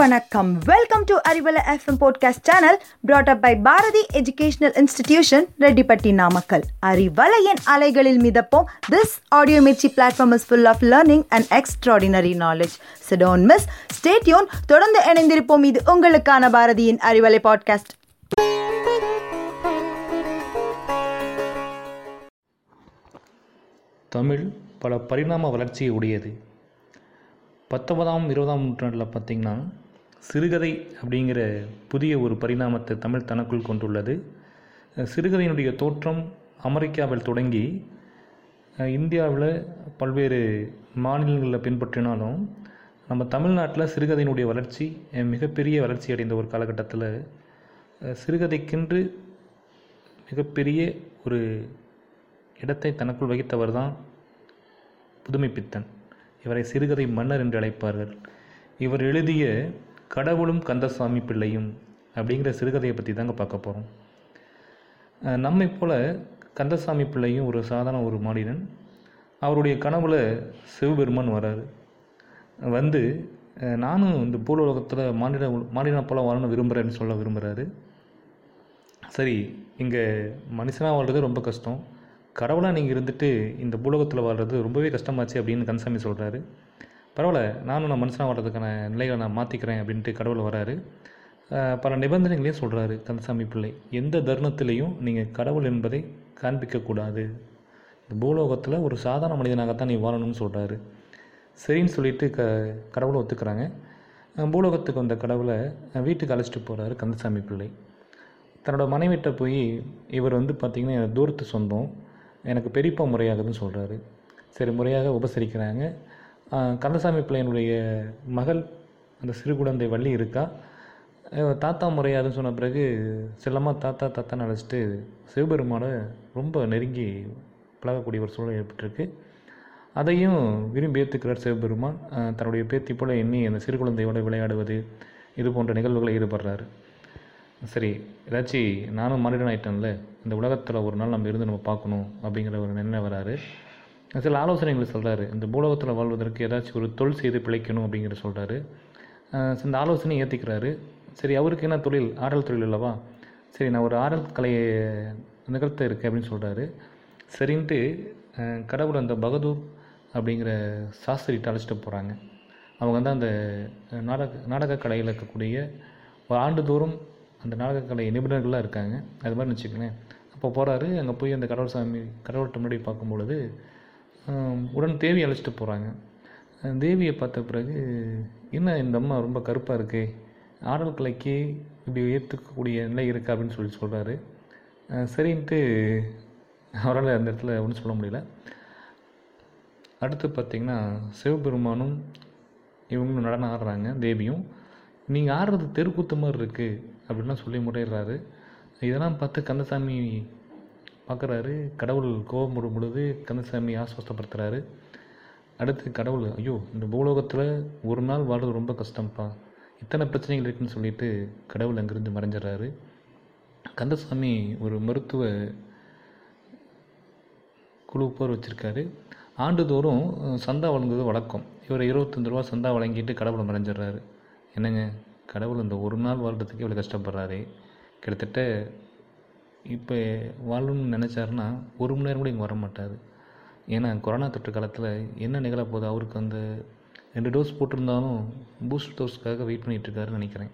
வணக்கம். Welcome to Arivalai FM podcast channel brought up by Bharathi educational institution Rettipatti Namakkal அறிவலையின் அலைகளில் மிதப்போம். This audio Mirchi platform is full of learning and extraordinary knowledge சிடோன் miss stay tuned தொடர்ந்து இணைந்திருப்போம். இது உங்களுக்கான பாரதியின் Arivalai podcast Tamil பல பரிணாம வளர்ச்சியை உடையது. பத்தொன்பதாம் இருபதாம் நூற்றாண்டில் பார்த்திங்கன்னா சிறுகதை அப்படிங்கிற புதிய ஒரு பரிணாமத்தை தமிழ் தனக்குள் கொண்டுள்ளது. சிறுகதையினுடைய தோற்றம் அமெரிக்காவில் தொடங்கி இந்தியாவில் பல்வேறு மாநிலங்களில் பின்பற்றினாலும் நம்ம தமிழ்நாட்டில் சிறுகதையினுடைய வளர்ச்சி மிகப்பெரிய வளர்ச்சி அடைந்த ஒரு காலகட்டத்தில் சிறுகதைக்கென்று மிகப்பெரிய ஒரு இடத்தை தனக்குள் வகித்தவர் தான் புதுமைப்பித்தன். இவரை சிறுகதை மன்னர் என்று அழைப்பார்கள். இவர் எழுதிய கடவுளும் கந்தசாமி பிள்ளையும் அப்படிங்கிற சிறுகதையை பற்றி தாங்க பார்க்க போகிறோம் நம்மை போல் கந்தசாமி பிள்ளையும் ஒரு சாதாரண ஒரு மாடினன் அவருடைய கனவுல சிவபெருமான் வராரு. வந்து நானும் இந்த பூலோகத்தில் மாநில மாநிலம் போல் வாழணும் விரும்புகிறேன்னு சொல்ல விரும்புகிறாரு சரி இங்கே மனுஷனாக வாழ்றது ரொம்ப கஷ்டம். கடவுளாக நீங்கள் இருந்துட்டு இந்த பூலோகத்தில் வாழ்கிறது ரொம்பவே கஷ்டமாச்சு அப்படின்னு கந்தசாமி சொல்கிறாரு பரவாயில்ல நானும் நான் மனுஷனாக வர்றதுக்கான நிலைகளை நான் மாற்றிக்கிறேன் அப்படின்ட்டு கடவுள் வராரு பல நிபந்தனைகளையும் சொல்கிறாரு கந்தசாமி பிள்ளை. எந்த தருணத்திலையும் நீங்கள் கடவுள் என்பதை காண்பிக்கக்கூடாது. இந்த பூலோகத்தில் ஒரு சாதாரண மனிதனாகத்தான் நீ வாழணும்னு சொல்கிறாரு சரின்னு சொல்லிட்டு க கடவுளை ஒத்துக்கிறாங்க. பூலோகத்துக்கு வந்த கடவுளை வீட்டுக்கு அழைச்சிட்டு போகிறாரு கந்தசாமி பிள்ளை. தன்னோட மனைவிட்ட போய் இவர் வந்து பார்த்திங்கன்னா தூரத்து சொந்தம் எனக்கு பெரியப்பா முறையாகுதுன்னு சொல்கிறாரு சரி முறையாக உபசரிக்கிறாங்க. கந்தசாமி பிள்ளையனுடைய மகள் அந்த சிறு குழந்தை வள்ளி இருக்கா? தாத்தா முறையாதுன்னு சொன்ன பிறகு செல்லமாக தாத்தா தாத்தான்னு அழைச்சிட்டு சிவபெருமானை ரொம்ப நெருங்கி பழகக்கூடிய ஒரு சூழல் ஏற்பட்டிருக்கு. அதையும் விரும்பி ஏற்றுக்கிறார் சிவபெருமான். தன்னுடைய பேத்தி போல எண்ணி அந்த சிறு குழந்தையோடு விளையாடுவது இது போன்ற நிகழ்வுகளை ஈடுபடுறாரு. சரி ஏதாச்சும் நானும் மனிதன் ஆயிட்டேன்ல இந்த உலகத்தில் ஒரு நாள் நம்ம இருந்து நம்ம பார்க்கணும் அப்படிங்கிற ஒரு நினைவு வராரு. சில ஆலோசனைகளை சொல்கிறாரு இந்த பூலோகத்தில் வாழ்வதற்கு ஏதாச்சும் ஒரு தொழில் செய்து பிழைக்கணும் அப்படிங்கிற சொல்கிறாரு இந்த ஆலோசனையை ஏற்றிக்கிறாரு சரி அவருக்கு என்ன தொழில்? ஆடல் தொழில் அல்லவா? சரி நான் ஒரு ஆடல் கலையை நிகழ்த்த இருக்கேன் அப்படின்னு சொல்கிறாரு சரின்ட்டு கடவுள் அந்த பகதூர் அப்படிங்கிற சாஸ்திரிட்டு அழைச்சிட்டு போகிறாங்க அவங்க வந்து அந்த நாடக நாடக கலையில் இருக்கக்கூடிய ஒரு ஆண்டுதோறும் அந்த நாடகக்கலை நிபுணர்கள்லாம் இருக்காங்க. அது மாதிரி வச்சுக்கோங்களேன். அப்போ போகிறாரு அங்கே போய் அந்த கடவுள் சாமி கடவுள்கிட்ட முன்னாடி பார்க்கும்பொழுது உடன் தேவி அழைச்சிட்டு போகிறாங்க தேவியை பார்த்த பிறகு என்ன இந்த அம்மா ரொம்ப கருப்பாக இருக்கே? ஆடல் கலைக்கு இப்படி ஏற்றுக்கக்கூடிய நிலை இருக்கா அப்படின்னு சொல்லி சொல்கிறாரு சரின்ட்டு அவரால் அந்த இடத்துல ஒன்றும் சொல்ல முடியல. அடுத்து பார்த்திங்கன்னா சிவபெருமானும் இவங்களும் நடனம் ஆடுறாங்க தேவியும். நீங்கள் ஆடுறது தெருக்கூத்து மாதிரி இருக்குது அப்படின்லாம் சொல்லி முறையிடுறாரு. இதெல்லாம் பார்த்து கந்தசாமி பார்க்குறாரு. கடவுள் கோபப்படும் பொழுது கந்தசாமி ஆஸ்வஸ்தப்படுத்துகிறாரு அடுத்து கடவுள் ஐயோ இந்த பூலோகத்தில் ஒரு நாள் வாழ்றது ரொம்ப கஷ்டம்ப்பா. இத்தனை பிரச்சனைகள் இருக்குன்னு சொல்லிட்டு கடவுள் அங்கேருந்து மறைஞ்சிடறாரு. கந்தசாமி ஒரு மருத்துவ குழு போர் வச்சுருக்காரு. ஆண்டுதோறும் சந்தா வழங்குவது வழக்கம். இவர் இருபத்தஞ்சு ரூபா சந்தா வழங்கிட்டு கடவுளை மறைஞ்சிடுறாரு. என்னங்க கடவுள் இந்த ஒரு நாள் வாழ்கிறதுக்கு இவ்வளோ கஷ்டப்படுறாரு. கிட்டத்தட்ட இப்போ வாழணும்னு நினச்சாருன்னா ஒரு மணி நேரம் கூட இங்கே வர மாட்டார் ஏன்னா கொரோனா தொற்று காலத்தில் என்ன நிகழப்போகுது? அவருக்கு அந்த ரெண்டு டோஸ் போட்டிருந்தாலும் பூஸ்ட் டோஸ்க்காக வெயிட் பண்ணிகிட்ருக்காருன்னு நினைக்கிறேன்.